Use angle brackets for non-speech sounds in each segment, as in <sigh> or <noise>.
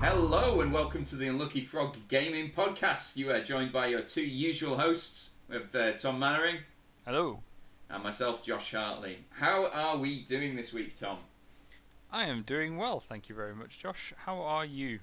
Hello and welcome to the Unlucky Frog Gaming Podcast. You are joined by your two usual hosts, of uh, Tom Mannering Hello. and myself, Josh Hartley. How are we doing this week, Tom? I am doing well, thank you very much, Josh. How are you?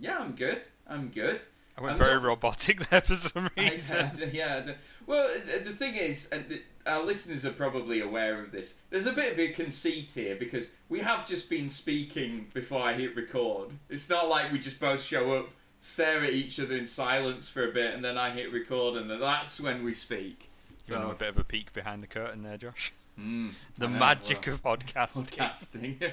Yeah, I'm good. I'm good. I went I'm very not- robotic <laughs> there for some reason. I- yeah. I- Well, uh, the thing is, uh, our listeners are probably aware of this. There's a bit of a conceit here because we have just been speaking before I hit record. It's not like we just both show up, stare at each other in silence for a bit, and then I hit record, and then that's when we speak. Them a bit of a peek behind the curtain there, Josh. <laughs> mm, The know, magic well, of podcasting. podcasting. <laughs>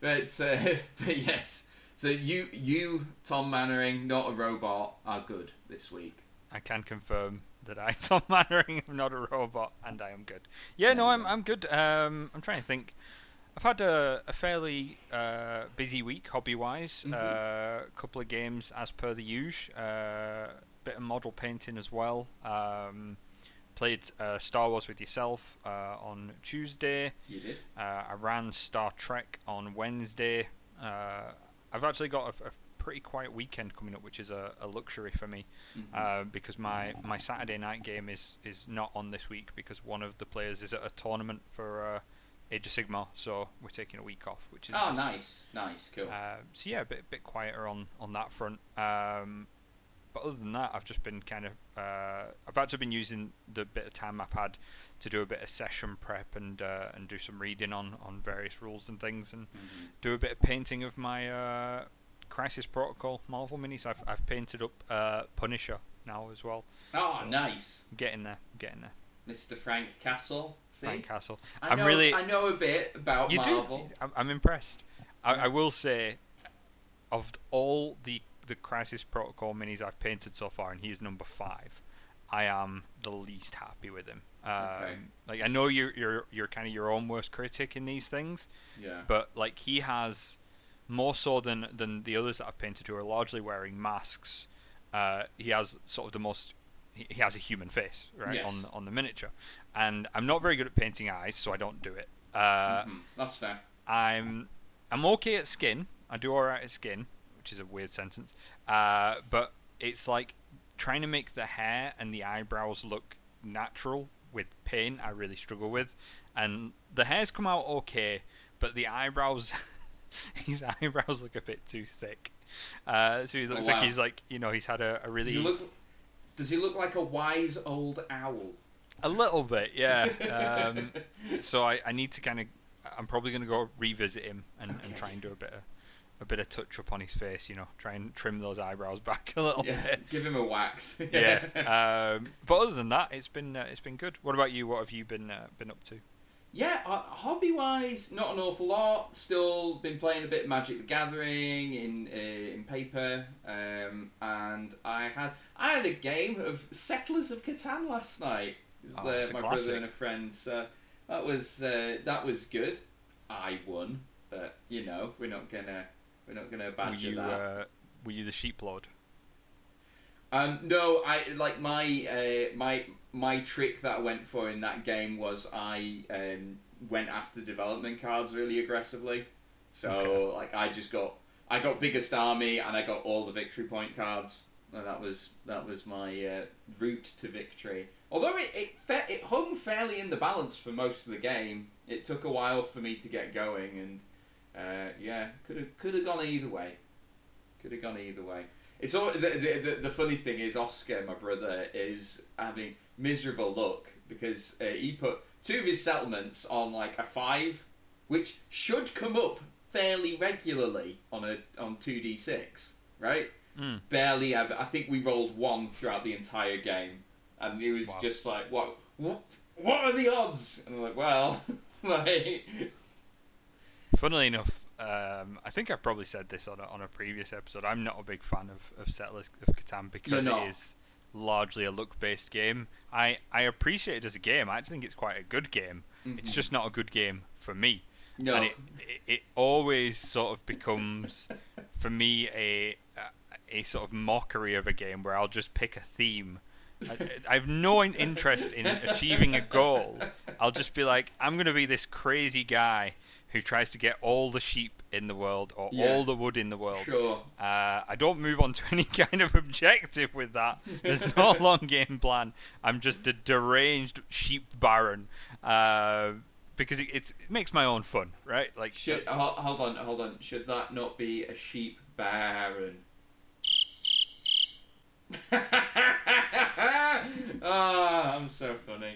but, uh, <laughs> but yes, so you, you, Tom Mannering, not a robot, are good this week. I can confirm that I, <laughs> Tom Mannering, am not a robot, and I am good. Yeah, no, I'm I'm good. Um, I'm trying to think. I've had a, a fairly uh, busy week, hobby-wise. Mhm. Uh, a couple of games as per the usual. Uh, bit of model painting as well. Um, played uh, Star Wars with yourself uh, on Tuesday. You did? Uh, I ran Star Trek on Wednesday. Uh, I've actually got a, a pretty quiet weekend coming up, which is a, a luxury for me Mhm. uh, because my, my Saturday night game is, is not on this week because one of the players is at a tournament for uh, Age of Sigmar, so we're taking a week off, which is Oh, nice, nice, cool. uh, so yeah, a bit bit quieter on, on that front. Um, but other than that, I've just been kind of uh, I've actually been using the bit of time I've had to do a bit of session prep and uh, and do some reading on, on various rules and things, and Mhm. do a bit of painting of my uh, Crisis Protocol Marvel minis. I've I've painted up uh, Punisher now as well. Oh, So- nice, I'm getting there, I'm getting there. Mr. Frank Castle. See, Frank Castle. I I'm know, really- I know a bit about You Marvel. do. I'm, I'm impressed. I, I will say, of all the the Crisis Protocol minis I've painted so far, and he's number five. I am the least happy with him. Um, Okay. Like I know you're you're you're kind of your own worst critic in these things, Yeah. but like he has more so than than the others that I've painted who are largely wearing masks. Uh, he has sort of the most. He he has a human face, right, Yes. on on the miniature, and I'm not very good at painting eyes, so I don't do it. Uh, Mhm. That's fair. I'm I'm okay at skin. I do alright at skin, which is a weird sentence. Uh, but it's like trying to make the hair and the eyebrows look natural with paint. I really struggle with, and the hairs come out okay, but the eyebrows. <laughs> his eyebrows look a bit too thick, uh, so he looks wow. like he's like you know he's had a, a really Does he look? Does he look like a wise old owl? A little bit, yeah. Um, so I, I need to kind of. I'm probably going to go revisit him and, and try and do a bit of a bit of touch up on his face. You know, try and trim those eyebrows <laughs> back a little Yeah. bit. Give him a wax. <laughs> Yeah. Um, but other than that, it's been uh, it's been good. What about you? What have you been uh, been up to? Yeah, uh, hobby wise, not an awful lot. Still been playing a bit of Magic the Gathering in uh, in paper, um, and I had I had a game of Settlers of Catan last night. with, Oh, a my classic. brother and a friend. So that was uh, that was good. I won, but you know we're not gonna we're not gonna Were you that. uh, were you the sheep lord? Um, no, I like my uh, my my trick that I went for in that game was I um, went after development cards really aggressively. So Okay. like I just got I got biggest army and I got all the victory point cards. And that was that was my uh, route to victory. Although it it, fa- it hung fairly in the balance for most of the game, it took a while for me to get going, and uh, yeah, could have could have gone either way. Could have gone either way. It's all the, the, the, the funny thing is Oscar, my brother, is having miserable luck because uh, he put two of his settlements on like a five, which should come up fairly regularly on a on two d six, right? Mm. Barely ever. I think we rolled one throughout the entire game, and it was Wow. just like, what, what, what are the odds? And I'm like, well, <laughs> like, Funnily enough, um, I think I probably said this on a, on a previous episode. I'm not a big fan of, of Settlers of Catan because it is largely a look based game. I, I appreciate it as a game. I actually think it's quite a good game. It's Mhm. just not a good game for me. No. and it, it it always sort of becomes for me a a sort of mockery of a game where I'll just pick a theme. I, I have no interest in <laughs> achieving a goal. I'll just be like, I'm going to be this crazy guy who tries to get all the sheep in the world or Yeah. all the wood in the world. Sure. Uh, I don't move on to <laughs> any kind of objective with that. There's no <laughs> long game plan. I'm just a deranged sheep baron. Uh, because it, it's, it makes my own fun, right? Like, Should that's- ho- hold on, hold on. Should that not be a sheep baron? <laughs> Ah, I'm so funny.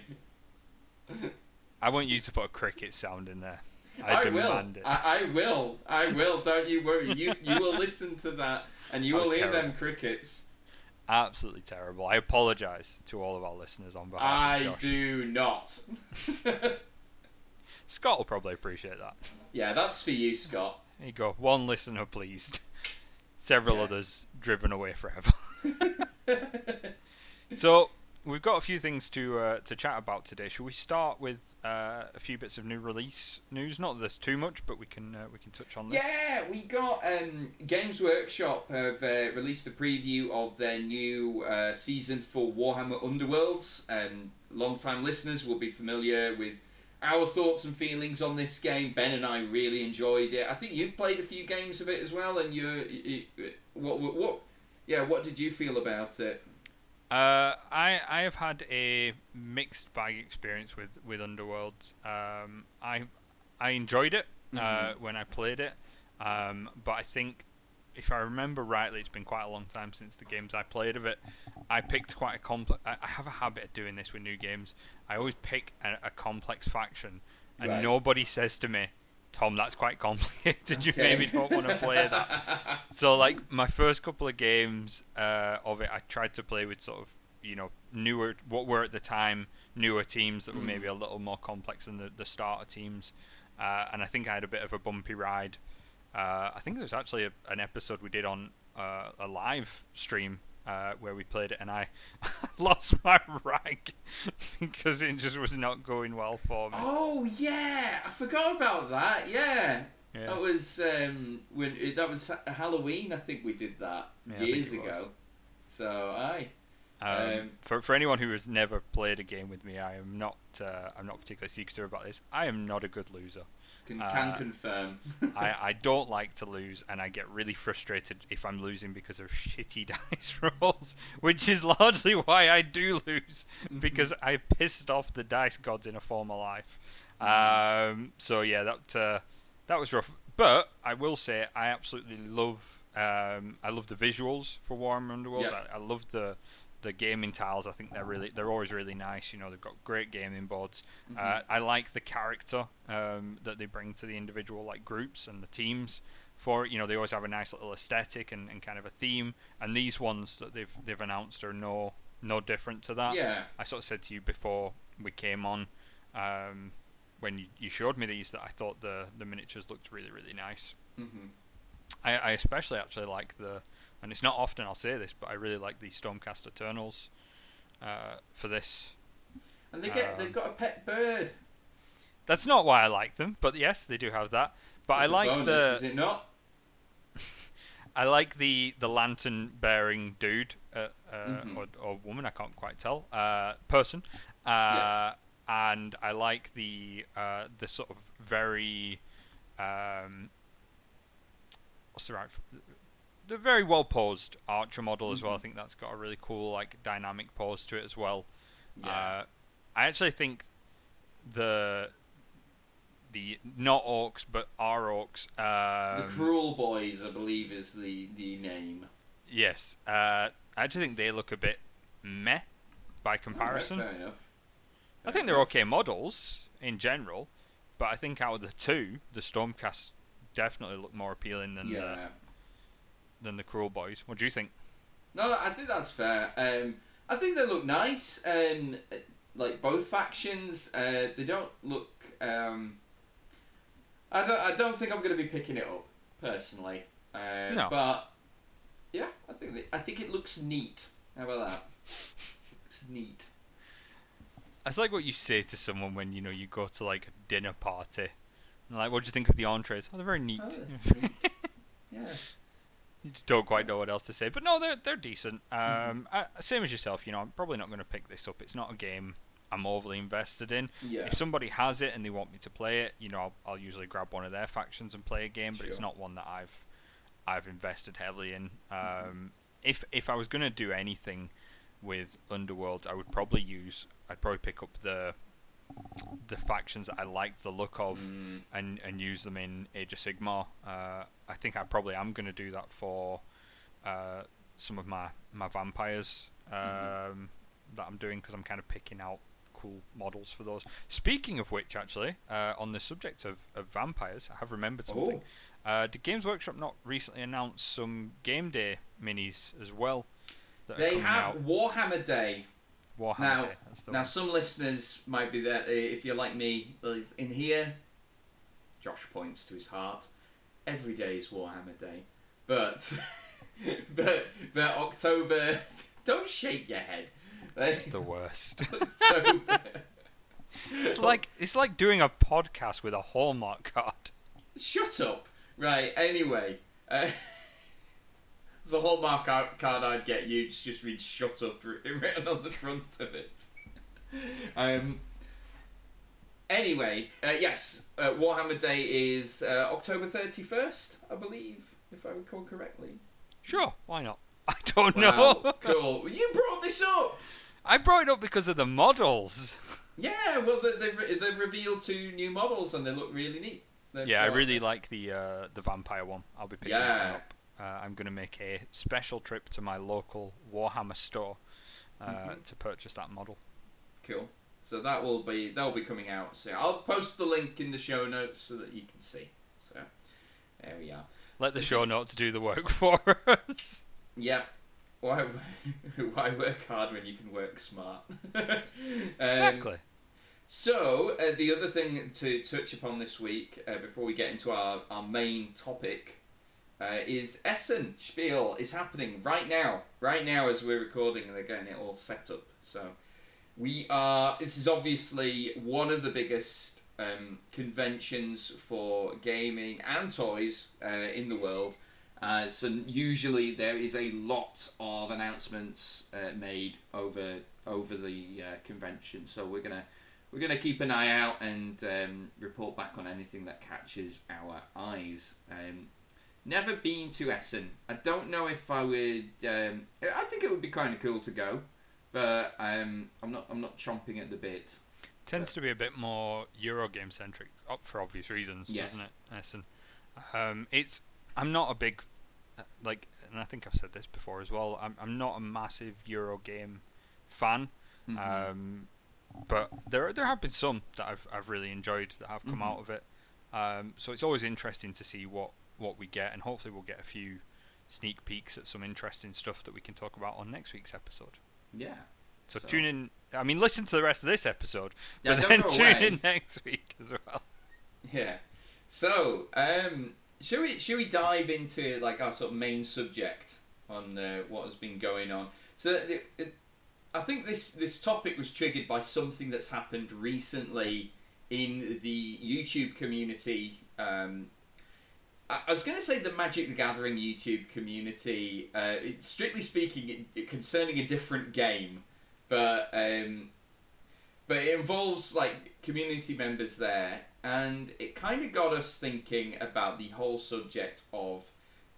I want you to put a cricket sound in there. I, I, will. it. I, I will. I will. Don't you worry. You you will <laughs> listen to that, and you That will hear them crickets. Absolutely terrible. I apologise to all of our listeners on behalf I of Josh. do not. <laughs> Scott will probably appreciate that. yeah, that's for you, Scott. There you go. One listener pleased. Several Yes. others driven away forever. <laughs> so we've got a few things to uh, to chat about today. Shall we start with uh, a few bits of new release news? Not that there's too much, but we can uh, we can touch on this. Yeah, we got um, Games Workshop have uh, released a preview of their new uh, season for Warhammer Underworlds. Um, long-time listeners will be familiar with our thoughts and feelings on this game. Ben and I really enjoyed it. I think you've played a few games of it as well, and you, you what what yeah, what did you feel about it? Uh, I I have had a mixed bag experience with with Underworld. Um, I I enjoyed it uh, Mhm. when I played it, um, but I think if I remember rightly, it's been quite a long time since the games I played of it. I picked quite a complex. I I have a habit of doing this with new games. I always pick a, a complex faction, and Right. nobody says to me. Tom, that's quite complicated. <laughs> You Okay. maybe don't want to play that. <laughs> So like my first couple of games uh, of it, I tried to play with sort of you know newer, what were at the time newer teams that were Mm. maybe a little more complex than the, the starter teams, uh, and I think I had a bit of a bumpy ride. Uh, I think there was actually a, an episode we did on uh, a live stream uh, where we played it, and I <laughs> lost my rag <laughs> because it just was not going well for me. Oh yeah, I forgot about that. Yeah, Yeah. that was um, when that was Halloween. I think we did that Yeah, years it was. ago. So aye, Um, Um, for for anyone who has never played a game with me, I am not uh, I'm not particularly secretive about this. I am not a good loser. Can, Uh, can confirm. I, <laughs> I don't like to lose, and I get really frustrated if I'm losing because of <laughs> shitty <laughs> dice rolls, which is largely why I do lose because I pissed off the dice gods in a former life. Um, so yeah, that uh, that was rough. But I will say I absolutely love um, I love the visuals for Warhammer Underworld. Yeah. I, I love the the gaming tiles. I think they're really they're always really nice. You know, they've got great gaming boards. Uh, I like the character um, that they bring to the individual like groups and the teams for it. You know, they always have a nice little aesthetic and, and kind of a theme. And these ones that they've they've announced are no no different to that. yeah, I sort of said to you before we came on um, when you, you showed me these that I thought the the miniatures looked really really nice. hmm I, I especially actually like the, and it's not often I'll say this, but I really like the Stormcast Eternals uh, for this. and they get Um, they've got a pet bird. That's not why I like them, but yes, they do have that. But It's I a like bonus, the Is it not? <laughs> I like the the lantern bearing dude uh, uh, Mhm. or, or woman I can't quite tell uh, person, uh, and I like the uh, the sort of very um, what's the right the very well posed archer model as well. I Mhm. think that's got a really cool like dynamic pose to it as well. Yeah. Uh, I actually think the the not orcs but our orcs. Um, the Cruel Boys, I believe, is the the name. Yes, uh, I actually think they look a bit meh by comparison. Fair enough. I think they're okay models in general, but I think out of the two, the Stormcast definitely look more appealing than Yeah. Than the Cruel Boys. What do you think? No, I think that's fair. Um, I think they look nice, uh, like both factions, uh, they don't look. Um, I don't. I don't think I'm going to be picking it up personally. Uh, No. But yeah, I think I think it looks neat. How about that? looks neat. It's like what you say to someone when you know you go to like a dinner party, like, what do you think of the entrees? Oh, they're very neat. Oh, neat. <laughs> yeah. You just don't quite know what else to say. But no, they're they're decent. Um, I, same as yourself, you know. I'm probably not going to pick this up. It's not a game I'm overly invested in. Yeah. If somebody has it and they want me to play it, you know, I'll, I'll usually grab one of their factions and play a game. But it's not one that I've I've invested heavily in. Um, if if I was going to do anything with Underworld, I would probably use. I'd probably pick up the the factions that I liked the look of Mm, and and use them in Age of Sigmar. Uh, I think I probably am going to do that for uh, some of my my vampires um, Mhm. that I'm doing because I'm kind of picking out cool models for those. Speaking of which, actually, uh, on the subject of, of vampires, I have remembered something. Oh. Uh, did Games Workshop not recently announce some game day minis as well? They have out? Warhammer Day. Warhammer now- Day. Now, one. some listeners might be there. uh, If you're like me, is in here. Josh points to his heart. Every day is Warhammer Day, but <laughs> but but October. <laughs> Don't shake your head. It's the worst. <laughs> it's like it's like doing a podcast with a Hallmark card. shut up. Right. Anyway, uh, there's a hallmark car- card I'd get you. Just just read "shut up" <laughs> written on the front of it. <laughs> Um. Anyway, uh, yes, uh, Warhammer Day is uh, October thirty first, I believe, if I recall correctly. Sure, why not? <laughs> I don't Wow, know. cool. You brought this up. I brought it up because of the models. Yeah, well, they- they've, they've revealed two new models and they look really neat. They've Yeah, I really like the uh, the vampire one. I'll be picking that Yeah. one up. Uh, I'm going to make a special trip to my local Warhammer store uh, Mhm. to purchase that model. Cool. So that will be that'll be coming out soon. I'll post the link in the show notes so that you can see. So there we are. Let the show notes do the work <laughs> for us. Yep. Why <laughs> why work hard when you can work smart? <laughs> Um, exactly. So uh, the other thing to touch upon this week uh, before we get into our, our main topic uh, is Essen Spiel is happening right now. Right now as we're recording and they're getting it all set up. So we are. This is obviously one of the biggest um, conventions for gaming and toys uh, in the world. Uh, so usually there is a lot of announcements uh, made over over the uh, convention. So we're gonna we're gonna keep an eye out and um, report back on anything that catches our eyes. Um, never been to Essen. I don't know if I would. Um, I think it would be kind of cool to go, but um, I'm not. I'm not chomping at the bit. Tends to be a bit more Eurogame centric, up for obvious reasons, Yes. doesn't it? Essen. Um, it's. I'm not a big, uh, like, and I think I've said this before as well. I'm. I'm not a massive Eurogame fan. Mhm. Um, but there there have been some that I've I've really enjoyed that have come Mhm. out of it. Um, so it's always interesting to see what what we get, and hopefully we'll get a few sneak peeks at some interesting stuff that we can talk about on next week's episode. yeah. So, So- tune in. I mean, listen to the rest of this episode, Yeah, but then tune away. in next week as well. Yeah. So, um, should we should we dive into like our sort of main subject on uh, what has been going on? So, it, it, I think this this topic was triggered by something that's happened recently in the YouTube community. Um, I, was going to say the Magic the Gathering YouTube community. Uh, strictly speaking, concerning a different game, but um, but it involves like community members there and it kind of got us thinking about the whole subject of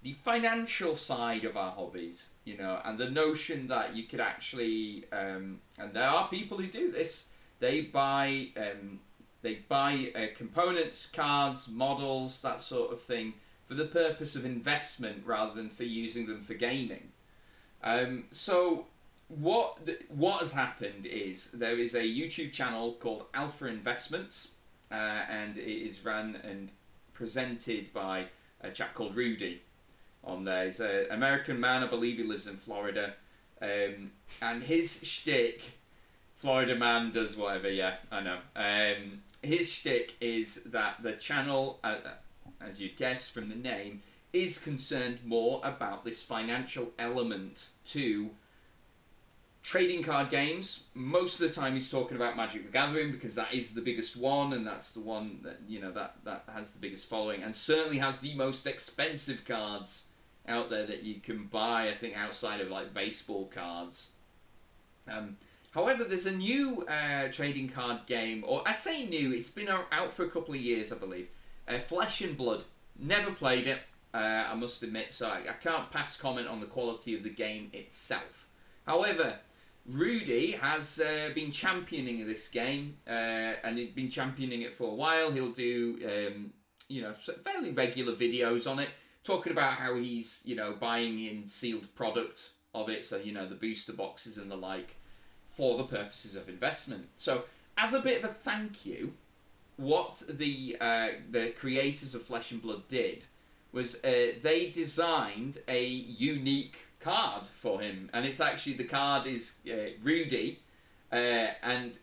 the financial side of our hobbies you know and the notion that you could actually um, and there are people who do this they buy um, they buy uh, components cards models that sort of thing for the purpose of investment rather than for using them for gaming um, so what th- what has happened is there is a YouTube channel called Alpha Investments, uh, and it is run and presented by a chap called Rudy. On there, he's an American man, I believe he lives in Florida, um, and his shtick, Florida man does whatever. Yeah, I know. Um, his shtick is that the channel, uh, uh, as you guess from the name, is concerned more about this financial element to trading card games. Most of the time, he's talking about Magic the Gathering because that is the biggest one, and that's the one that you know that that has the biggest following, and certainly has the most expensive cards out there that you can buy. I think outside of like baseball cards. Um, however, there's a new uh, trading card game, or I say new. It's been out for a couple of years, I believe. Uh, Flesh and Blood. Never played it. Uh, I must admit, so I, I can't pass comment on the quality of the game itself. However, Rudy has uh, been championing this game, uh, and he's been championing it for a while. He'll do, um, you know, fairly regular videos on it, talking about how he's, you know, buying in sealed product of it, so you know the booster boxes and the like, for the purposes of investment. So, as a bit of a thank you, what the uh, the creators of Flesh and Blood did was uh, they designed a unique card for him, and it's actually the card is uh, Rudy, uh, and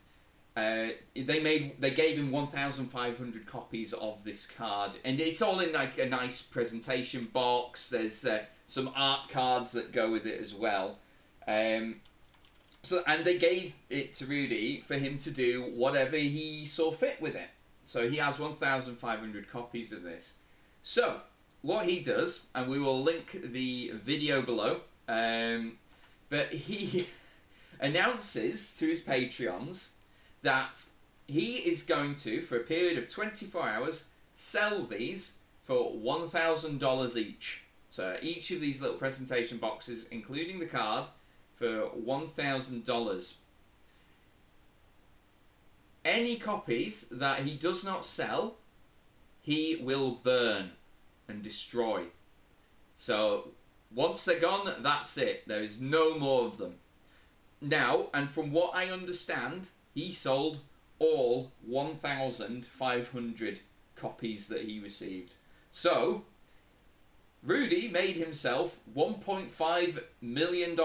uh, they made they gave him 1,500 copies of this card, and it's all in like a nice presentation box. There's uh, some art cards that go with it as well. Um, so and they gave it to Rudy for him to do whatever he saw fit with it. So he has 1,500 copies of this. So what he does, and we will link the video below. Um, but he <laughs> announces to his Patreons that he is going to, for a period of 24 hours, sell these for $1,000 each. So each of these little presentation boxes, including the card, for $1,000. Any copies that he does not sell, he will burn and destroy. So once they're gone, that's it. There is no more of them. Now, and from what I understand, he sold all 1,500 copies that he received. So, Rudy made himself $1.5 million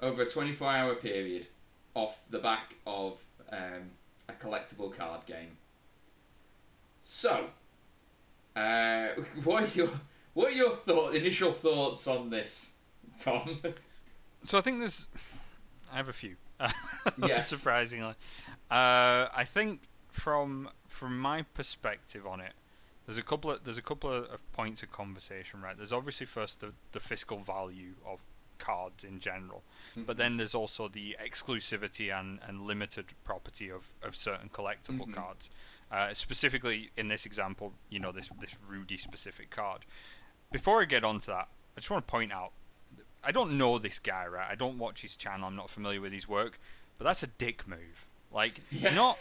over a 24 hour period off the back of um, a collectible card game. So, uh, <laughs> what are your what are your thought initial thoughts on this, Tom? <laughs> So I think there's, I have a few. <laughs> yes. Surprisingly, uh, I think from from my perspective on it, there's a couple of there's a couple of points of conversation. Right. There's obviously first the the fiscal value of cards in general. Mm-hmm. But then there's also the exclusivity and, and limited property of, of certain collectible mm-hmm. cards. Uh, specifically in this example, you know, this this Rudy specific card. Before I get onto that, I just want to point out I don't know this guy, right? I don't watch his channel, I'm not familiar with his work, but that's a dick move. Like <laughs> yeah. not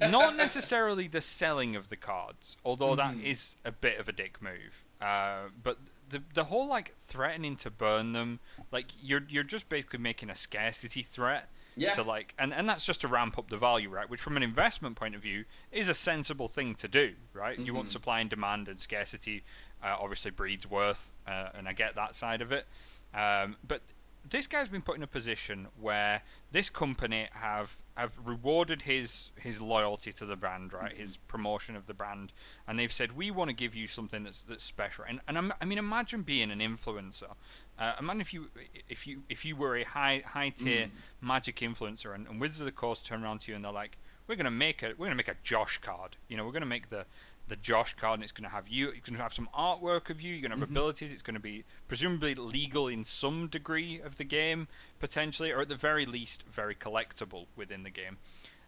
not necessarily the selling of the cards, although mm-hmm. that is a bit of a dick move. Uh, but the the whole like threatening to burn them, like you're you're just basically making a scarcity threat. Yeah. To like, and, and that's just to ramp up the value, right? Which, from an investment point of view, is a sensible thing to do, right? Mm-hmm. You want mm-hmm. supply and demand, and scarcity uh, obviously breeds worth, uh, and I get that side of it. Um, but this guy's been put in a position where this company have have rewarded his his loyalty to the brand, right? Mm-hmm. His promotion of the brand, and they've said we want to give you something that's that's special. And and I'm, i mean, imagine being an influencer. Uh, imagine if you if you if you were a high high tier mm. magic influencer, and, and Wizards of the Coast turn around to you and they're like, we're gonna make a we're gonna make a Josh card. You know, we're gonna make the the Josh card, and it's going to have you. It's going to have some artwork of you. You're going to have mm-hmm. abilities. It's going to be presumably legal in some degree of the game, potentially, or at the very least, very collectible within the game.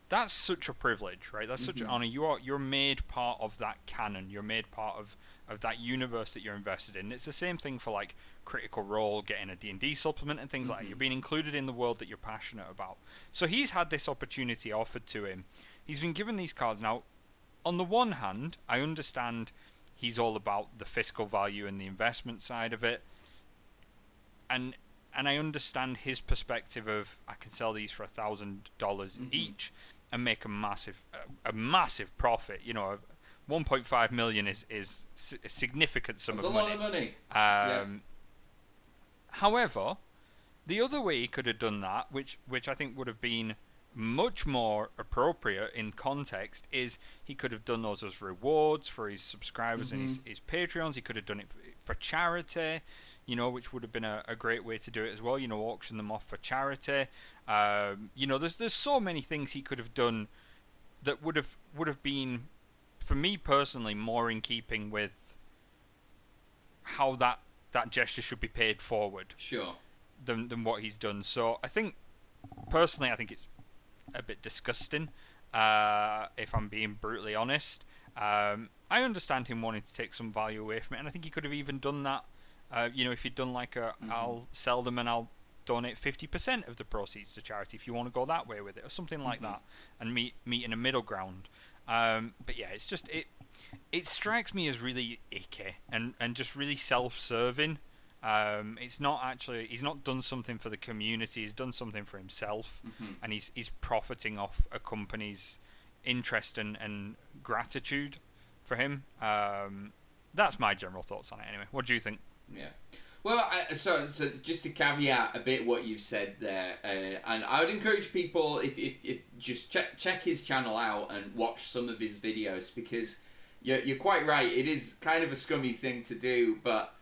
That's such a privilege, right? That's mm-hmm. such an mm-hmm. honor. You are you're made part of that canon. You're made part of of that universe that you're invested in. It's the same thing for like Critical Role, getting a D&D supplement and things mm-hmm. like that. You're being included in the world that you're passionate about. So he's had this opportunity offered to him. He's been given these cards. Now, on the one hand, I understand he's all about the fiscal value and the investment side of it, and and I understand his perspective of I can sell these for a thousand dollars mm-hmm. each and make a massive a, a massive profit. You know, 1.5 million is is a significant sum That's of a money. lot of money. Um, yeah. However, the other way he could have done that, which which I think would have been much more appropriate in context is he could have done those as rewards for his subscribers and his, his Patreons. He could have done it for charity, you know, which would have been a, a great way to do it as well. You know, auction them off for charity. Um, you know, there's there's so many things he could have done that would have would have been, for me personally, more in keeping with how that that gesture should be paid forward. Sure. Than than what he's done. So I think personally, I think it's a bit disgusting. Uh, if I'm being brutally honest, um, I understand him wanting to take some value away from it, and I think he could have even done that. Uh, you know, if he'd done like a, Mhm. I'll sell them and I'll donate fifty percent of the proceeds to charity if you want to go that way with it, or something like Mhm. that, and meet meet in a middle ground. Um, but yeah, it's just it. It strikes me as really icky and and just really self-serving. Um, it's not actually he's not done something for the community. He's done something for himself, Mhm. and he's he's profiting off a company's interest and, and gratitude for him. Um, that's my general thoughts on it. Anyway, what do you think? Yeah. Well, I, so, so just to caveat a bit what you've said there, uh, and I would encourage people if, if, if just check check his channel out and watch some of his videos because you're you're quite right. It is kind of a scummy thing to do, but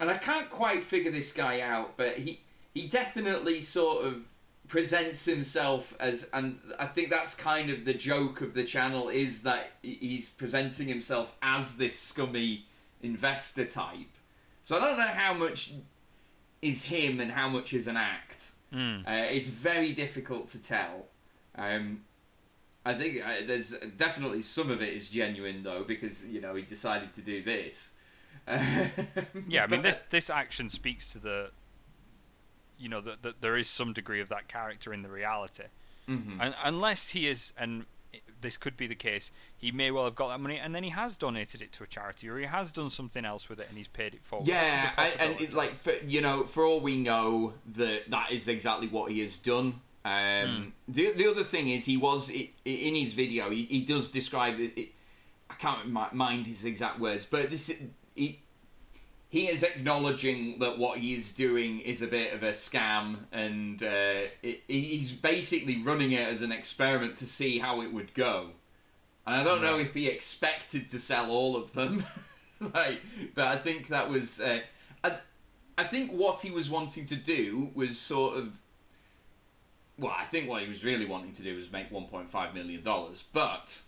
and I can't quite figure this guy out, but he he definitely sort of presents himself as and I think that's kind of the joke of the channel is that he's presenting himself as this scummy investor type. So I don't know how much is him and how much is an act. Mm. Uh, it's very difficult to tell. Um, I think uh, there's definitely some of it is genuine though because you know he decided to do this. Yeah, I mean this this action speaks to the, you know, that that there is some degree of that character in the reality, Mhm. and unless he is, and this could be the case, he may well have got that money and then he has donated it to a charity or he has done something else with it and he's paid it forward. which is a Yeah, and, and it's like for you know, for all we know, that that is exactly what he has done. Um, The the other thing is he was i i- in his video. He, he does describe it, it. I can't mind his exact words, but this he he is acknowledging that what he is doing is a bit of a scam, and uh, it, he's basically running it as an experiment to see how it would go. And I don't know if he expected to sell all of them, <laughs> like, but I think that was. Uh, I, I think what he was wanting to do was sort of. Well, I think what he was really wanting to do was make 1.5 million dollars, but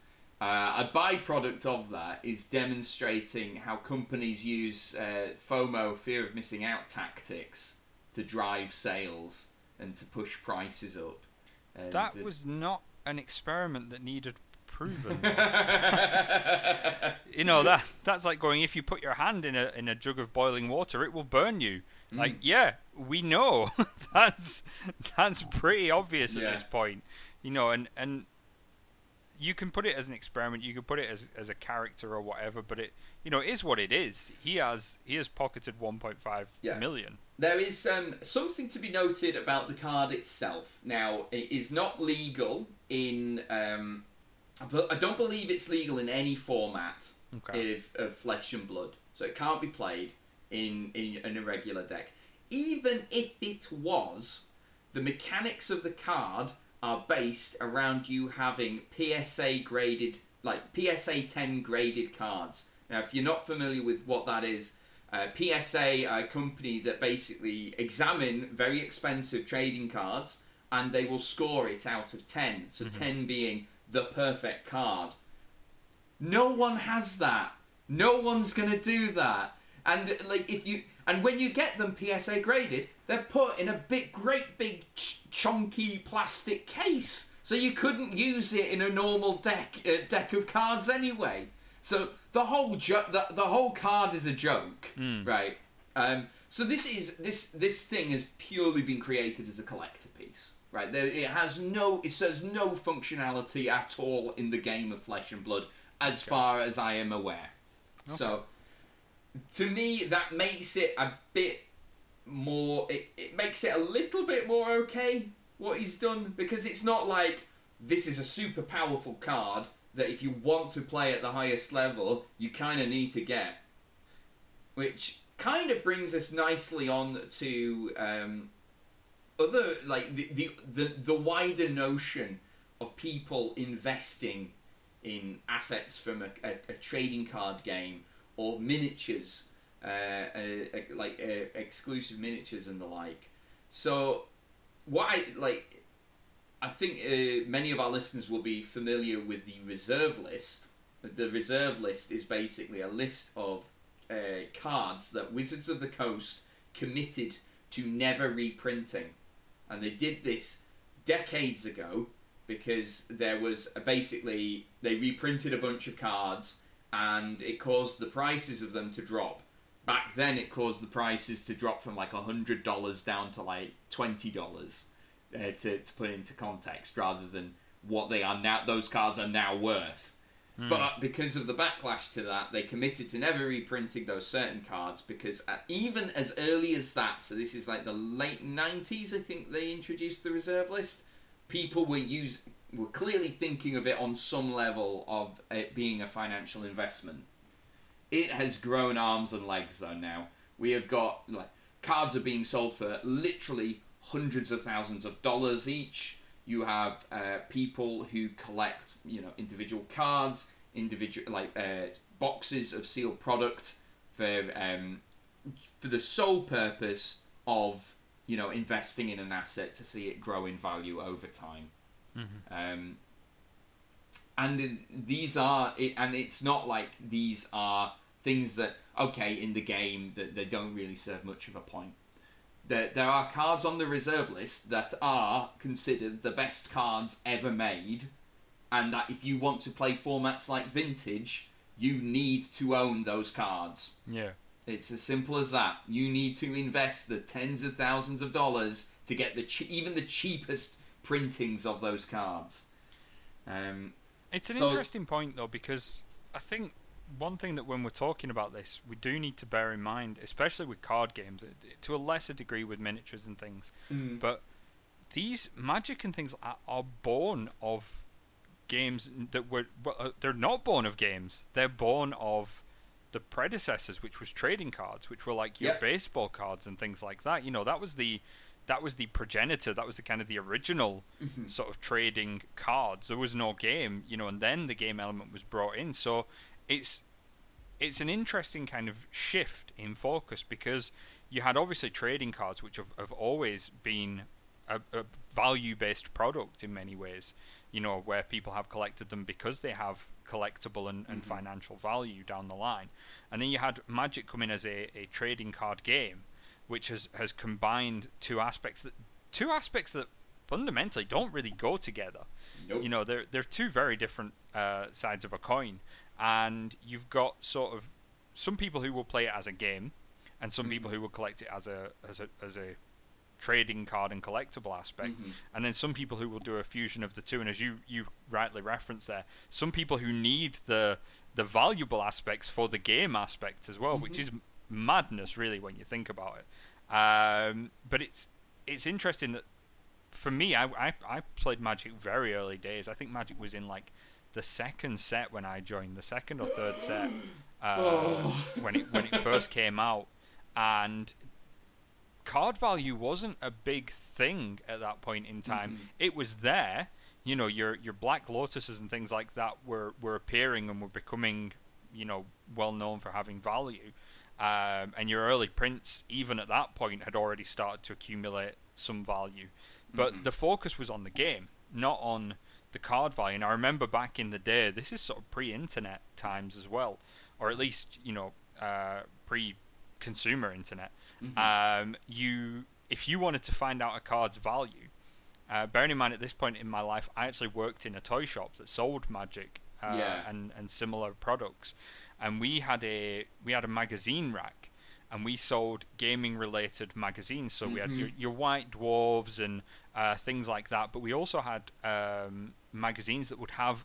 uh, a byproduct of that is demonstrating how companies use uh, FOMO, fear of missing out tactics, to drive sales and to push prices up. And, that uh, was not an experiment that needed proven. <laughs> you know that that's like going if you put your hand in a in a jug of boiling water, it will burn you. Mm. Like yeah, we know <laughs> that's that's pretty obvious at this point. You know, and and you can put it as an experiment, you can put it as as a character or whatever, but it you know it is what it is. He has he has pocketed 1.5 Yeah. million. There is um, something to be noted about the card itself. Now, it is not legal in. Um, I don't believe it's legal in any format Okay. of, of flesh and blood, so it can't be played in, in in a regular deck. Even if it was, the mechanics of the card are based around you having PSA graded, like PSA 10 graded cards. Now, if you're not familiar with what that is, uh, PSA are a company that basically examine very expensive trading cards and they will score it out of 10. So 10 being the perfect card. No one has that. No one's gonna do that. And like if you and when you get them PSA graded, they're put in a big, great big ch- chunky plastic case, so you couldn't use it in a normal deck uh, deck of cards anyway. So the whole jo- the, the whole card is a joke, right? Um, so this is this this thing has purely been created as a collector piece, right? There, it has no it says no functionality at all in the game of Flesh and Blood, as far as I am aware. So to me, that makes it a bit more. It, it makes it a little bit more okay what he's done because it's not like this is a super powerful card that if you want to play at the highest level, you kind of need to get. Which kind of brings us nicely on to um, other like the, the the the wider notion of people investing in assets from a, a, a trading card game or miniatures, uh, uh, like uh, exclusive miniatures and the like. So, I like, I think uh, many of our listeners will be familiar with the reserve list. The reserve list is basically a list of uh, cards that Wizards of the Coast committed to never reprinting, and they did this decades ago because there was basically they reprinted a bunch of cards and it caused the prices of them to drop. Back then, it caused the prices to drop from like hundred dollars down to like twenty dollars, uh, to to put into context, rather than what they are now. Those cards are now worth. But because of the backlash to that, they committed to never reprinting those certain cards because uh, even as early as that, so this is like the late 90s, I think they introduced the reserve list. People were use were clearly thinking of it on some level of it being a financial investment. It has grown arms and legs though now. We have got like cards are being sold for literally hundreds of thousands of dollars each. You have uh, people who collect, you know, individual cards, individual like uh, boxes of sealed product for um, for the sole purpose of you know investing in an asset to see it grow in value over time. Um, and these are it, and it's not like these are things that okay in the game that they don't really serve much of a point. There, there are cards on the reserve list that are considered the best cards ever made, and that if you want to play formats like Vintage, you need to own those cards. Yeah. It's as simple as that. You need to invest the tens of thousands of dollars to get the che- even the cheapest printings of those cards. Um, It's an So- interesting point though because I think one thing that when we're talking about this, we do need to bear in mind, especially with card games, to a lesser degree with miniatures and things, but these magic and things are, are born of games that were uh, they're not born of games. They're born of the predecessors, which was trading cards, which were like your Yep. baseball cards and things like that. You know, that was the that was the progenitor. That was the kind of the original mm-hmm. sort of trading cards. There was no game, you know, and then the game element was brought in. So it's it's an interesting kind of shift in focus because you had obviously trading cards, which have, have always been a, a value based product in many ways, you know, where people have collected them because they have collectible and, and mm-hmm. financial value down the line. And then you had Magic come in as a, a trading card game, which has, has combined two aspects that two aspects that fundamentally don't really go together. Nope. You know, they're they're two very different uh, sides of a coin, and you've got sort of some people who will play it as a game, and some people mm. who will collect it as a as a as a trading card and collectible aspect, mm-hmm. and then some people who will do a fusion of the two. And as you you rightly referenced there, some people who need the the valuable aspects for the game aspect as well, which mm-hmm. is madness really when you think about it. Um, but it's it's interesting that for me, I, I I played Magic very early days. I think Magic was in like the second set when I joined, the second or third set uh, when it when it first came out, and card value wasn't a big thing at that point in time. It was there. You know, your your Black Lotuses and things like that were, were appearing and were becoming, you know, well known for having value. Um, and your early prints, even at that point, had already started to accumulate some value. But the focus was on the game, not on the card value. And I remember back in the day, this is sort of pre-internet times as well, or at least you know uh, pre-consumer internet. Um, you, if you wanted to find out a card's value, uh, bearing in mind at this point in my life, I actually worked in a toy shop that sold Magic uh, Yeah. and and similar products, and we had a we had a magazine rack. And we sold gaming-related magazines, so we had your, your White Dwarves and uh, things like that. But we also had um, magazines that would have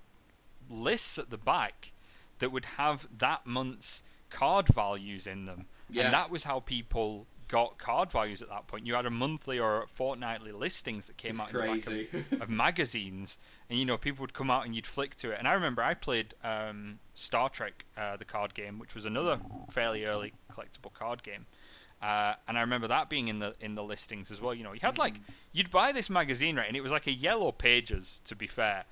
lists at the back that would have that month's card values in them. Yeah. And that was how people got card values at that point. You had a monthly or fortnightly listings that came It's out in the back of, of <laughs> magazines, and you know people would come out and you'd flick to it. And I remember I played um, Star Trek, uh, the card game, which was another fairly early collectible card game. Uh, and I remember that being in the in the listings as well. You know, you had like you'd buy this magazine right, and it was like a yellow pages. To be fair,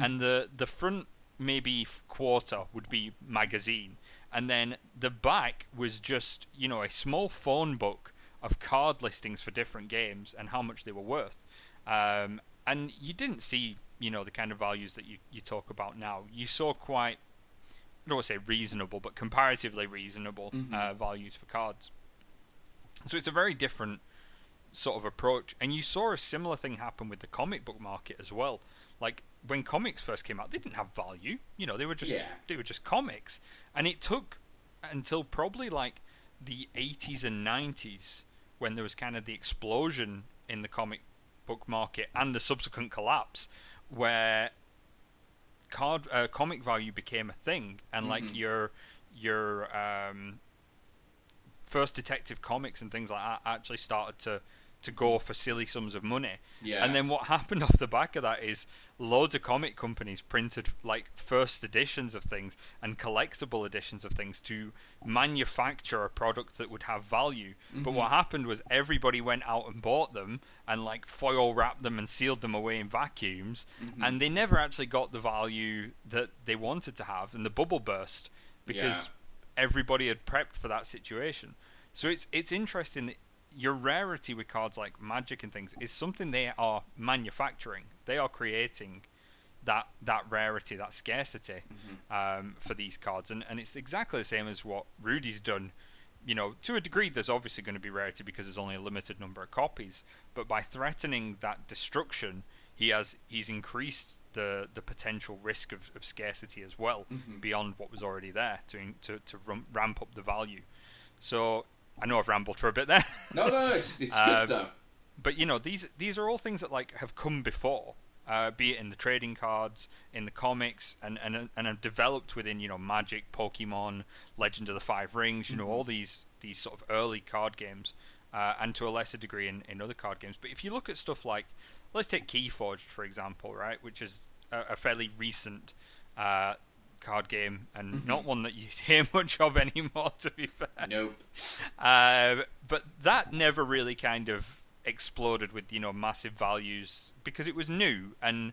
and the the front maybe quarter would be magazine, and then the back was just you know a small phone book of card listings for different games and how much they were worth. Um, and you didn't see you know the kind of values that you, you talk about now. You saw quite I don't want to say reasonable, but comparatively reasonable uh, values for cards. So it's a very different sort of approach. And you saw a similar thing happen with the comic book market as well. Like when comics first came out, they didn't have value. You know, they were just Yeah. they were just comics. And it took until probably like the 80s and 90s when there was kind of the explosion in the comic book market and the subsequent collapse where card uh, comic value became a thing and like your your um, first detective comics and things like that actually started to to go for silly sums of money. Yeah. And then what happened <laughs> off the back of that is loads of comic companies printed like first editions of things and collectible editions of things to manufacture a product that would have value. But mm-hmm. what happened was everybody went out and bought them and like foil wrapped them and sealed them away in vacuums mm-hmm. and they never actually got the value that they wanted to have and the bubble burst because everybody had prepped for that situation. So it's it's interesting that your rarity with cards like Magic and things is something they are manufacturing. They are creating that that rarity, that scarcity um, for these cards, and and it's exactly the same as what Rudy's done. You know, to a degree, there's obviously going to be rarity because there's only a limited number of copies. But by threatening that destruction, he has he's increased the the potential risk of, of scarcity as well beyond what was already there to to to ramp up the value. So I know I've rambled for a bit there. <laughs> No, no, it's, it's good though. but you know these these are all things that like have come before uh, be it in the trading cards in the comics and and and have developed within you know magic pokemon legend of the five rings you know all these these sort of early card games uh, and to a lesser degree in, in other card games but if you look at stuff like let's take keyforged for example right which is a, a fairly recent uh, card game and not one that you <laughs> hear much of anymore to be fair Nope. uh, but that never really kind of exploded with you know massive values because it was new and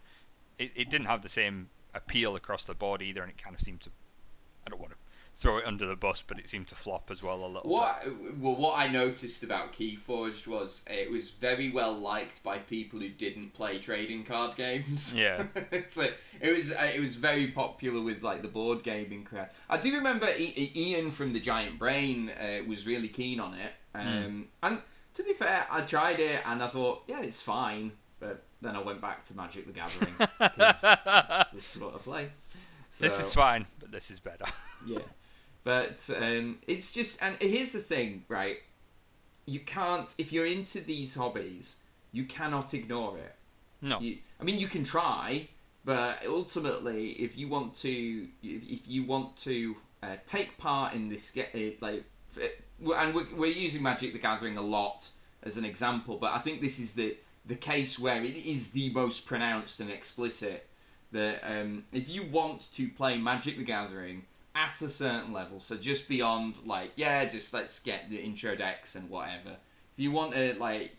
it, it didn't have the same appeal across the board either, and it kind of seemed to. I don't want to throw it under the bus, but it seemed to flop as well a little. What well, what I noticed about Keyforged was it was very well liked by people who didn't play trading card games. Yeah. <laughs> so it was uh, it was very popular with like the board gaming crowd. I do remember I- Ian from the Giant Brain uh, was really keen on it, um, and to be fair, I tried it and I thought, yeah, it's fine, but then I went back to Magic the Gathering because <laughs> is what I play. This is fine, but this is better. yeah. But um, it's just, and here's the thing, right? You can't, if you're into these hobbies, you cannot ignore it. no. You, I mean, you can try, but ultimately, if you want to, if, if you want to uh, take part in this, get it like, and we're, we're using Magic the Gathering a lot as an example, but I think this is the the case where it is the most pronounced and explicit. That um, if you want to play Magic the Gathering at a certain level, so just beyond like, yeah, just let's get the intro decks and whatever. If you want to like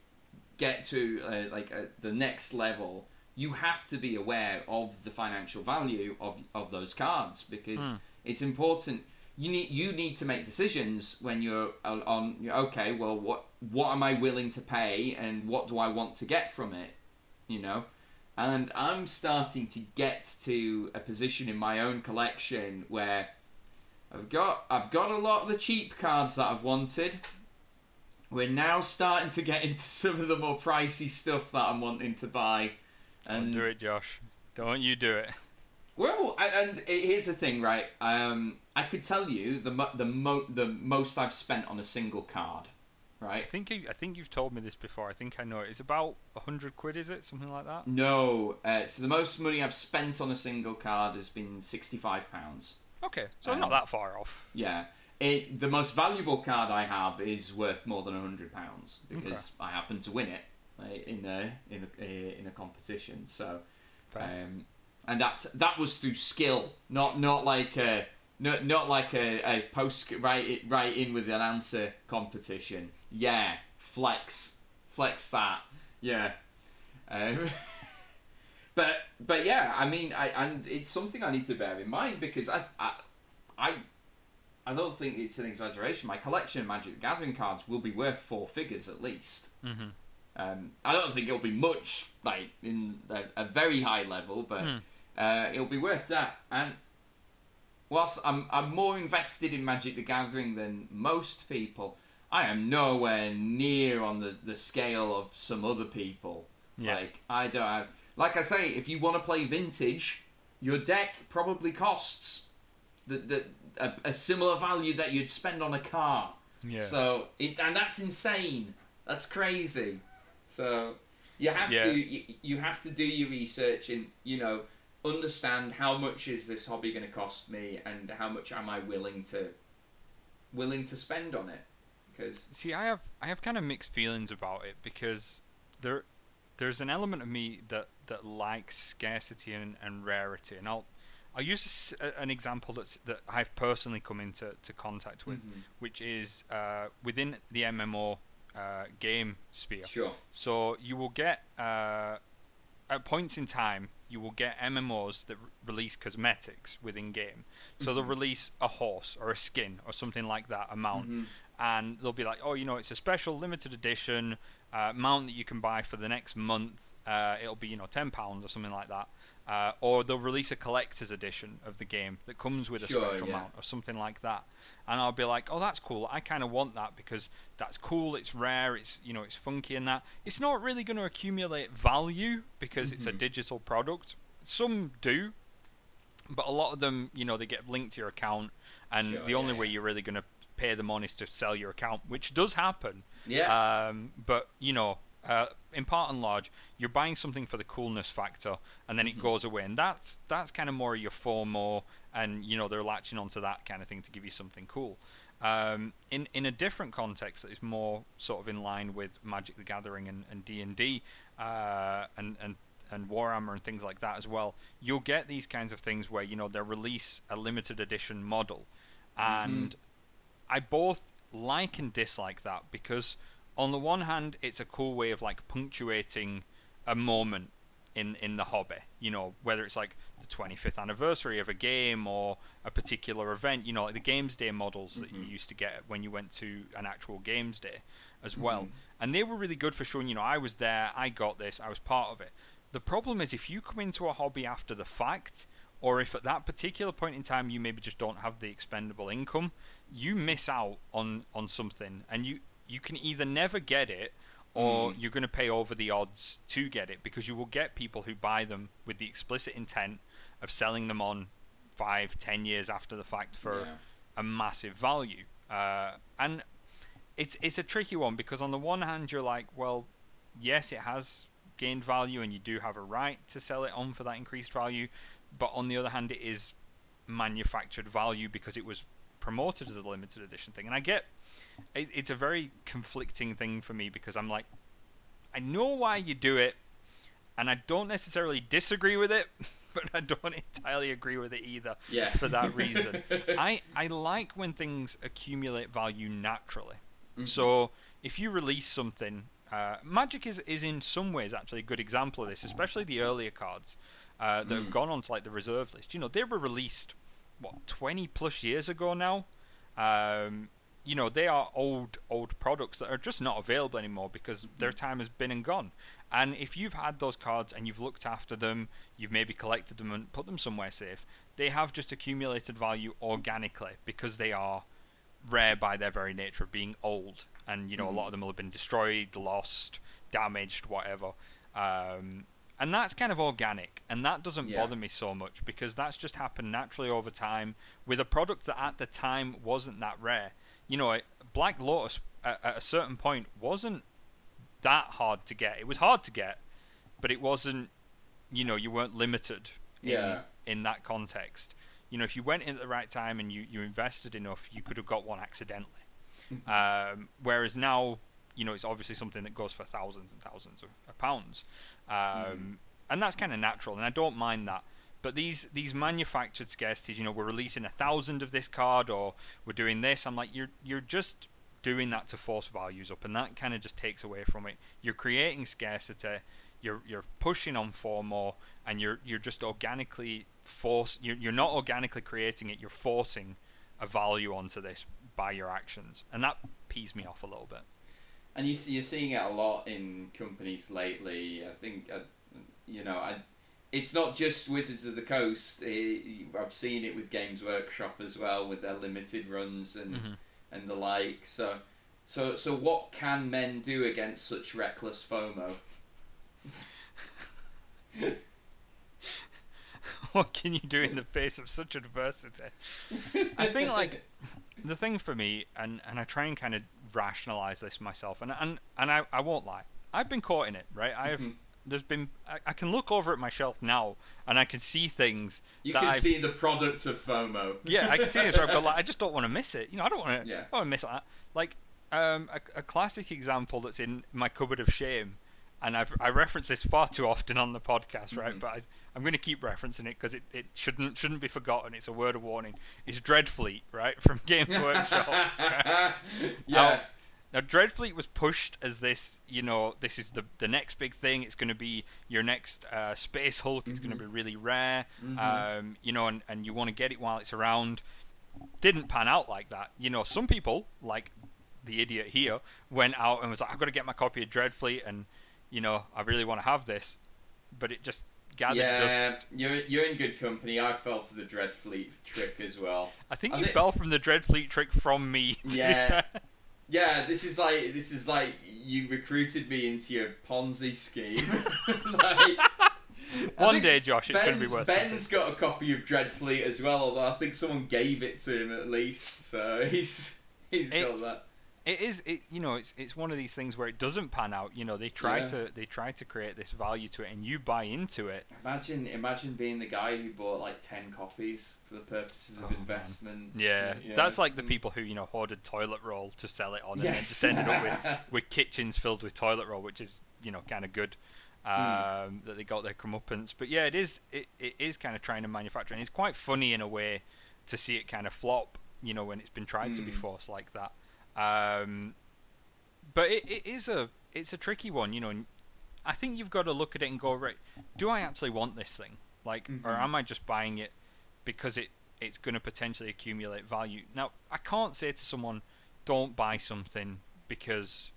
get to uh, like uh, the next level, you have to be aware of the financial value of, of those cards because it's important. You need you need to make decisions when you're on, on. Okay, well, what what am I willing to pay, and what do I want to get from it? You know, and I'm starting to get to a position in my own collection where I've got I've got a lot of the cheap cards that I've wanted. We're now starting to get <laughs> into some of the more pricey stuff that I'm wanting to buy. Don't And do it, Josh. Don't you do it. well, I, and here's the thing, right? Um, I could tell you the mo- the mo- the most I've spent on a single card, right? I think you, I think you've told me this before. I think I know it. It's about hundred quid, is it? Something like that. No, uh, so the most money I've spent on a single card has been sixty five pounds. Okay, so Um, not that far off. Yeah. It, the most valuable card I have is worth more than hundred pounds because I happen to win it in a in a uh, in a competition. So, um, and that's that was through skill, not not like uh, no, not like a, a post write it right in with an answer competition. Yeah, flex, flex that. Yeah. Um, <laughs> but but yeah, I mean, I and it's something I need to bear in mind because I I I, I don't think it's an exaggeration. My collection of Magic the Gathering cards will be worth four figures at least. Mm-hmm. Um, I don't think it'll be much like in a, a very high level, but Hmm. uh, it'll be worth that. And whilst I'm I'm more invested in Magic the Gathering than most people, I am nowhere near on the, the scale of some other people. Yeah. Like I don't have, like I say, if you want to play vintage, your deck probably costs the, the a, a similar value that you'd spend on a car. Yeah. So it and that's insane. That's crazy. So you have Yeah. to you, you have to do your research and you know understand how much is this hobby going to cost me and how much am I willing to willing to spend on it because See, I have I have kind of mixed feelings about it because there there's an element of me that that likes scarcity and, and rarity, and I'll I'll use a- an example that's that I've personally come into to contact with, Mhm. which is uh, within the MMO uh, game sphere. sure So you will get uh, at points in time you will get MMOs that re- release cosmetics within game. So they'll release a horse or a skin or something like that, a mount, Mhm. And they'll be like, oh, you know, it's a special limited edition uh, mount that you can buy for the next month. Uh, it'll be you know ten pounds or something like that. Uh, or they'll release a collector's edition of the game that comes with a Sure, special yeah. mount or something like that. And I'll be like, oh, that's cool. I kind of want that because that's cool. It's rare. It's you know, it's funky and that. It's not really going to accumulate value because it's a Mhm. digital product. Some do, but a lot of them, you know, they get linked to your account, and Sure, the only yeah, way yeah. you're really going to pay them on is to sell your account, which does happen. yeah Um, but you know, uh, in part and large, you're buying something for the coolness factor, and then Mhm. it goes away, and that's that's kind of more your FOMO, and you know they're latching onto that kind of thing to give you something cool. Um, in in a different context that is more sort of in line with Magic the Gathering and and D and D, uh, and and and Warhammer and things like that as well. You'll get these kinds of things where you know they release a limited edition model, and I both like and dislike that because on the one hand it's a cool way of like punctuating a moment in in the hobby you know whether it's like the 25th anniversary of a game or a particular event you know like the games day models that you Mhm. used to get when you went to an actual games day as well Mhm. and they were really good for showing you know I was there I got this I was part of it the problem is if you come into a hobby after the fact or if at that particular point in time you maybe just don't have the expendable income you miss out on on something and you you can either never get it or Mm. you're going to pay over the odds to get it because you will get people who buy them with the explicit intent of selling them on five ten years after the fact for yeah. a massive value uh, and it's it's a tricky one because on the one hand you're like well yes it has gained value and you do have a right to sell it on for that increased value but on the other hand it is manufactured value because it was promoted as a limited edition thing and i get it, it's a very conflicting thing for me because i'm like i know why you do it and i don't necessarily disagree with it <laughs> but i don't entirely agree with it either yeah for that <laughs> reason. I, I like when things accumulate value naturally. Mhm. So if you release something, uh, Magic is, is in some ways actually a good example of this, especially the earlier cards uh, that have Mm. gone onto like the reserve list. You know, they were released what twenty plus years ago now. Um, you know, they are old old products that are just not available anymore because their time has been and gone. And if you've had those cards and you've looked after them, you've maybe collected them and put them somewhere safe, they have just accumulated value organically because they are rare by their very nature of being old. And you know, a lot of them will have been destroyed, lost, damaged, whatever. Um, and that's kind of organic, and that doesn't Yeah. bother me so much because that's just happened naturally over time with a product that at the time wasn't that rare. You know, Black Lotus at, at a certain point wasn't that hard to get. It was hard to get, but it wasn't. You know, you weren't limited in, Yeah. in that context. You know, if you went in at the right time and you, you invested enough, you could have got one accidentally. Um, whereas now, you know, it's obviously something that goes for thousands and thousands of, pounds. Um, And that's kind of natural, and I don't mind that. But these these manufactured scarcities, you know, we're releasing a thousand of this card, or we're doing this. I'm like, you're you're just doing that to force values up, and that kind of just takes away from it. You're creating scarcity. You're you're pushing on for more, and you're you're just organically force. You're you're not organically creating it. You're forcing a value onto this by your actions, and that pees me off a little bit. And you see, you're seeing it a lot in companies lately. I think, uh, you know, I, it's not just Wizards of the Coast. It, I've seen it with Games Workshop as well, with their limited runs and Mhm. and the like. So, so, so, what can men do against such reckless FOMO? <laughs> what can you do in the face of such adversity? I think like <laughs> the thing for me, and, and I try and kind of rationalize this myself, and and and I, I won't lie, I've been caught in it, right? I have. Mhm. There's been I, I can look over at my shelf now, and I can see things You that can I've see the product of FOMO. yeah, I can see this, right? But like, I <laughs> just don't want to miss it. You know, I don't want to. Yeah. I don't want to miss that. Like, um, a, a classic example that's in my cupboard of shame, and I've I reference this far too often on the podcast, right? Mhm. But I, I'm going to keep referencing it because it, it shouldn't shouldn't be forgotten. It's a word of warning. It's Dreadfleet, right, from <laughs> Games <laughs> Workshop. right? yeah. Now, Dreadfleet was pushed as this, you know, this is the the next big thing. It's going to be your next uh, Space Hulk. It's going to be really rare, um, you know, and, and you want to get it while it's around. Didn't pan out like that. You know, some people, like the idiot here, went out and was like, I've got to get my copy of Dreadfleet, and, you know, I really want to have this. But it just gathered yeah, dust. you're you're in good company. I fell for the Dreadfleet trick as well. I think I you thi- fell from the Dreadfleet trick from me. Yeah. Yeah, this is like this is like you recruited me into your Ponzi scheme. <laughs> like, One day, Josh, it's going to be Ben's- worth Ben's something. got a copy of Dreadfleet as well, although I think someone gave it to him at least, so <laughs> he's he's got that. It is, it you know, it's it's one of these things where it doesn't pan out. You know, they try Yeah. to they try to create this value to it, and you buy into it. Imagine imagine being the guy who bought like ten copies for the purposes of Oh, investment. Yeah, Yeah. that's like the people who you know hoarded toilet roll to sell it on, and Yes. just ended up with, <laughs> with kitchens filled with toilet roll, which is you know kind of good um, that they got their comeuppance. But yeah, it is it, it is kind of trying to manufacture, and it's quite funny in a way to see it kind of flop. You know, when it's been tried to be Mm. forced like that. Um, but it, it is a it's a tricky one, you know. I think you've got to look at it and go, right, do I actually want this thing? Like, or Mhm. am I just buying it because it it's going to potentially accumulate value? Now, I can't say to someone, don't buy something because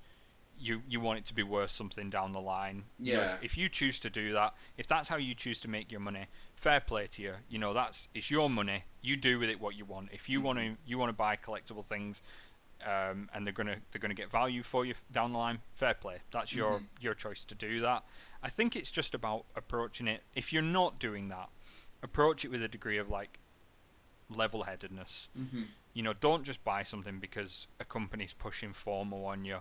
you you want it to be worth something down the line. You know, Yeah. if, if you choose to do that, if that's how you choose to make your money, fair play to you. You know, that's it's your money. You do with it what you want. If you want to you want to buy collectible things, um, and they're gonna they're gonna get value for you down the line. Fair play. That's your Mhm. your choice to do that. I think it's just about approaching it. If you're not doing that, approach it with a degree of like level-headedness. hmm You know, don't just buy something because a company's pushing FOMO on you.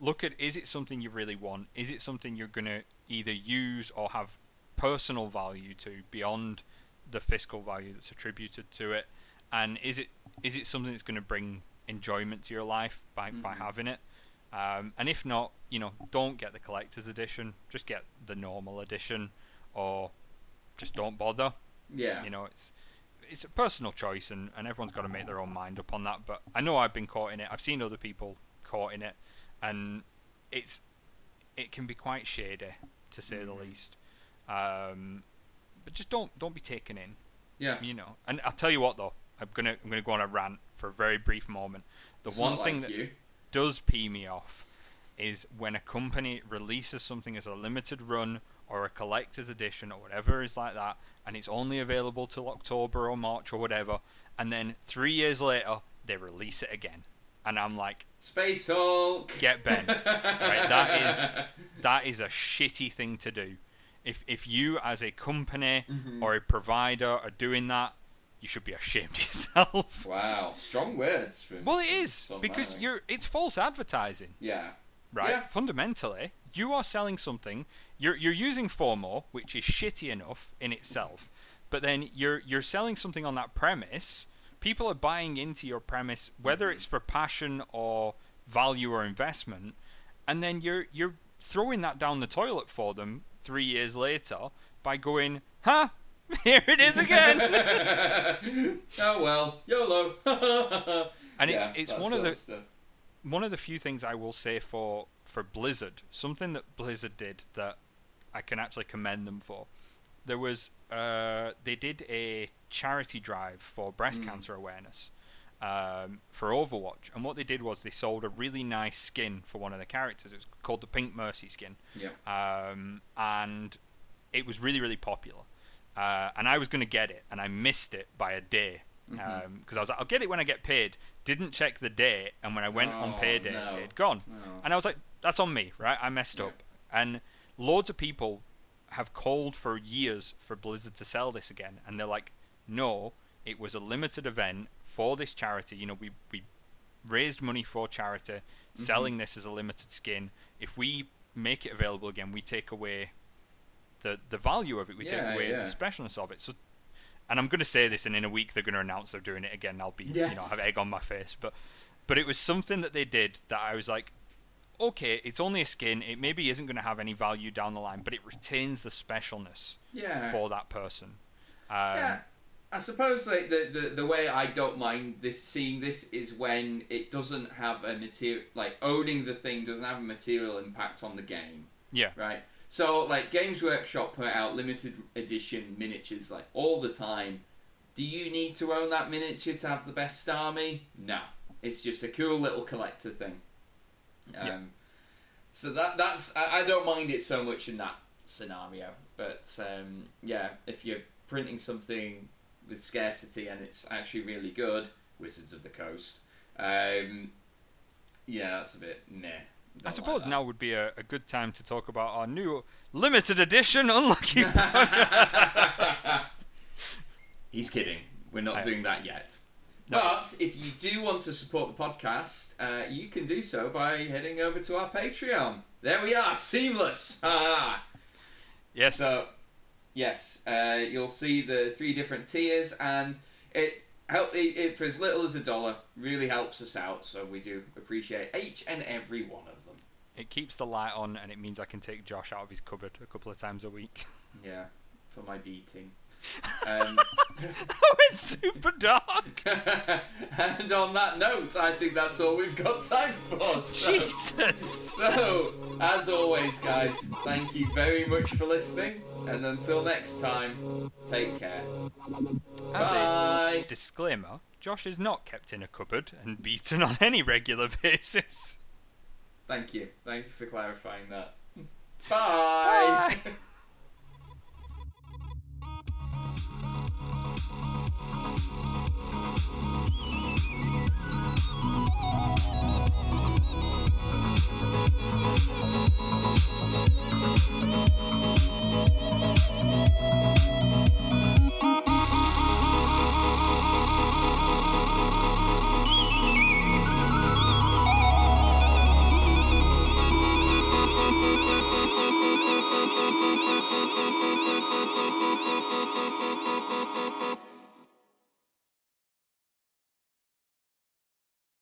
Look at is it something you really want? Is it something you're gonna either use or have personal value to beyond the fiscal value that's attributed to it? And is it is it something that's going to bring enjoyment to your life by, by Mhm. having it? Um, and if not, you know, don't get the collector's edition. Just get the normal edition, or just don't bother. Yeah. You know, it's it's a personal choice, and, and everyone's got to make their own mind up on that. But I know I've been caught in it. I've seen other people caught in it, and it's it can be quite shady to say the Mhm. least. Um, but just don't don't be taken in yeah. you know. And I'll tell you what though, I'm gonna I'm gonna go on a rant for a very brief moment. The It's one thing like that you. does pee me off is when a company releases something as a limited run or a collector's edition or whatever is like that, and it's only available till October or March or whatever, and then three years later they release it again, and I'm like, Space Hulk. Get Ben. <laughs> Right, that is- that is a shitty thing to do. If if you as a company Mhm. or a provider are doing that, you should be ashamed of yourself. <laughs> Wow, strong words. From Well, it is because you're it's false advertising, Yeah. right? Yeah. Fundamentally, you are selling something. You're you're using FOMO, which is shitty enough in itself, but then you're you're selling something on that premise. People are buying into your premise, whether mm-hmm. it's for passion or value or investment, and then you're you're throwing that down the toilet for them three years later by going, huh? <laughs> Here it is again. <laughs> oh well, YOLO. <laughs> And it's Yeah, it's one of the stuff. one of the few things I will say for for Blizzard, something that Blizzard did that I can actually commend them for. There was uh, they did a charity drive for breast Mm. cancer awareness um, for Overwatch, and what they did was they sold a really nice skin for one of the characters. It was called the Pink Mercy skin, Yeah. um, and it was really really popular. Uh, and I was going to get it, and I missed it by a day because Mhm. I was like, I'll get it when I get paid. Didn't check the date, and when I went on Oh, payday, no. it had gone. Oh. And I was like, that's on me, right? I messed Yeah. up. And loads of people have called for years for Blizzard to sell this again, and they're like, no, it was a limited event for this charity. You know, we we raised money for charity, Mm-hmm. selling this as a limited skin. If we make it available again, we take away the the value of it. We Yeah, take away yeah. the specialness of it. So. And I'm going to say this, and in a week they're going to announce they're doing it again. I'll be, you know, have egg on my face. But, but it was something that they did that I was like, okay, it's only a skin. It maybe isn't going to have any value down the line, but it retains the specialness Yeah. for that person. Um, yeah. I suppose like the, the the way I don't mind this seeing this is when it doesn't have a material like owning the thing doesn't have a material impact on the game. Yeah. Right. So like Games Workshop put out limited edition miniatures like all the time. Do you need to own that miniature to have the best army? No. It's just a cool little collector thing. Um, Yeah. So that that's I, I don't mind it so much in that scenario, but um, yeah, if you're printing something with scarcity and it's actually really good, Wizards of the Coast, um, yeah, that's a bit meh. I suppose like now would be a, a good time to talk about our new limited edition Unlucky. <laughs> He's kidding. We're not I- doing that yet. No. But if you do want to support the podcast, uh, you can do so by heading over to our Patreon. There we are, seamless. <laughs> Ah. yes. So, yes, uh, you'll see the three different tiers, and it help it, it for as little as a dollar really helps us out. So we do appreciate each and every one of them. It keeps the light on, and it means I can take Josh out of his cupboard a couple of times a week. <laughs> Yeah, for my beating. <laughs> Um, oh, it's super dark. <laughs> and on that note, I think that's all we've got time for. So, Jesus. so, as always, guys, thank you very much for listening, and until next time, take care. As a Bye. disclaimer, Josh is not kept in a cupboard and beaten on any regular basis. Thank you. Thank you for clarifying that. <laughs> Bye. Bye. <laughs>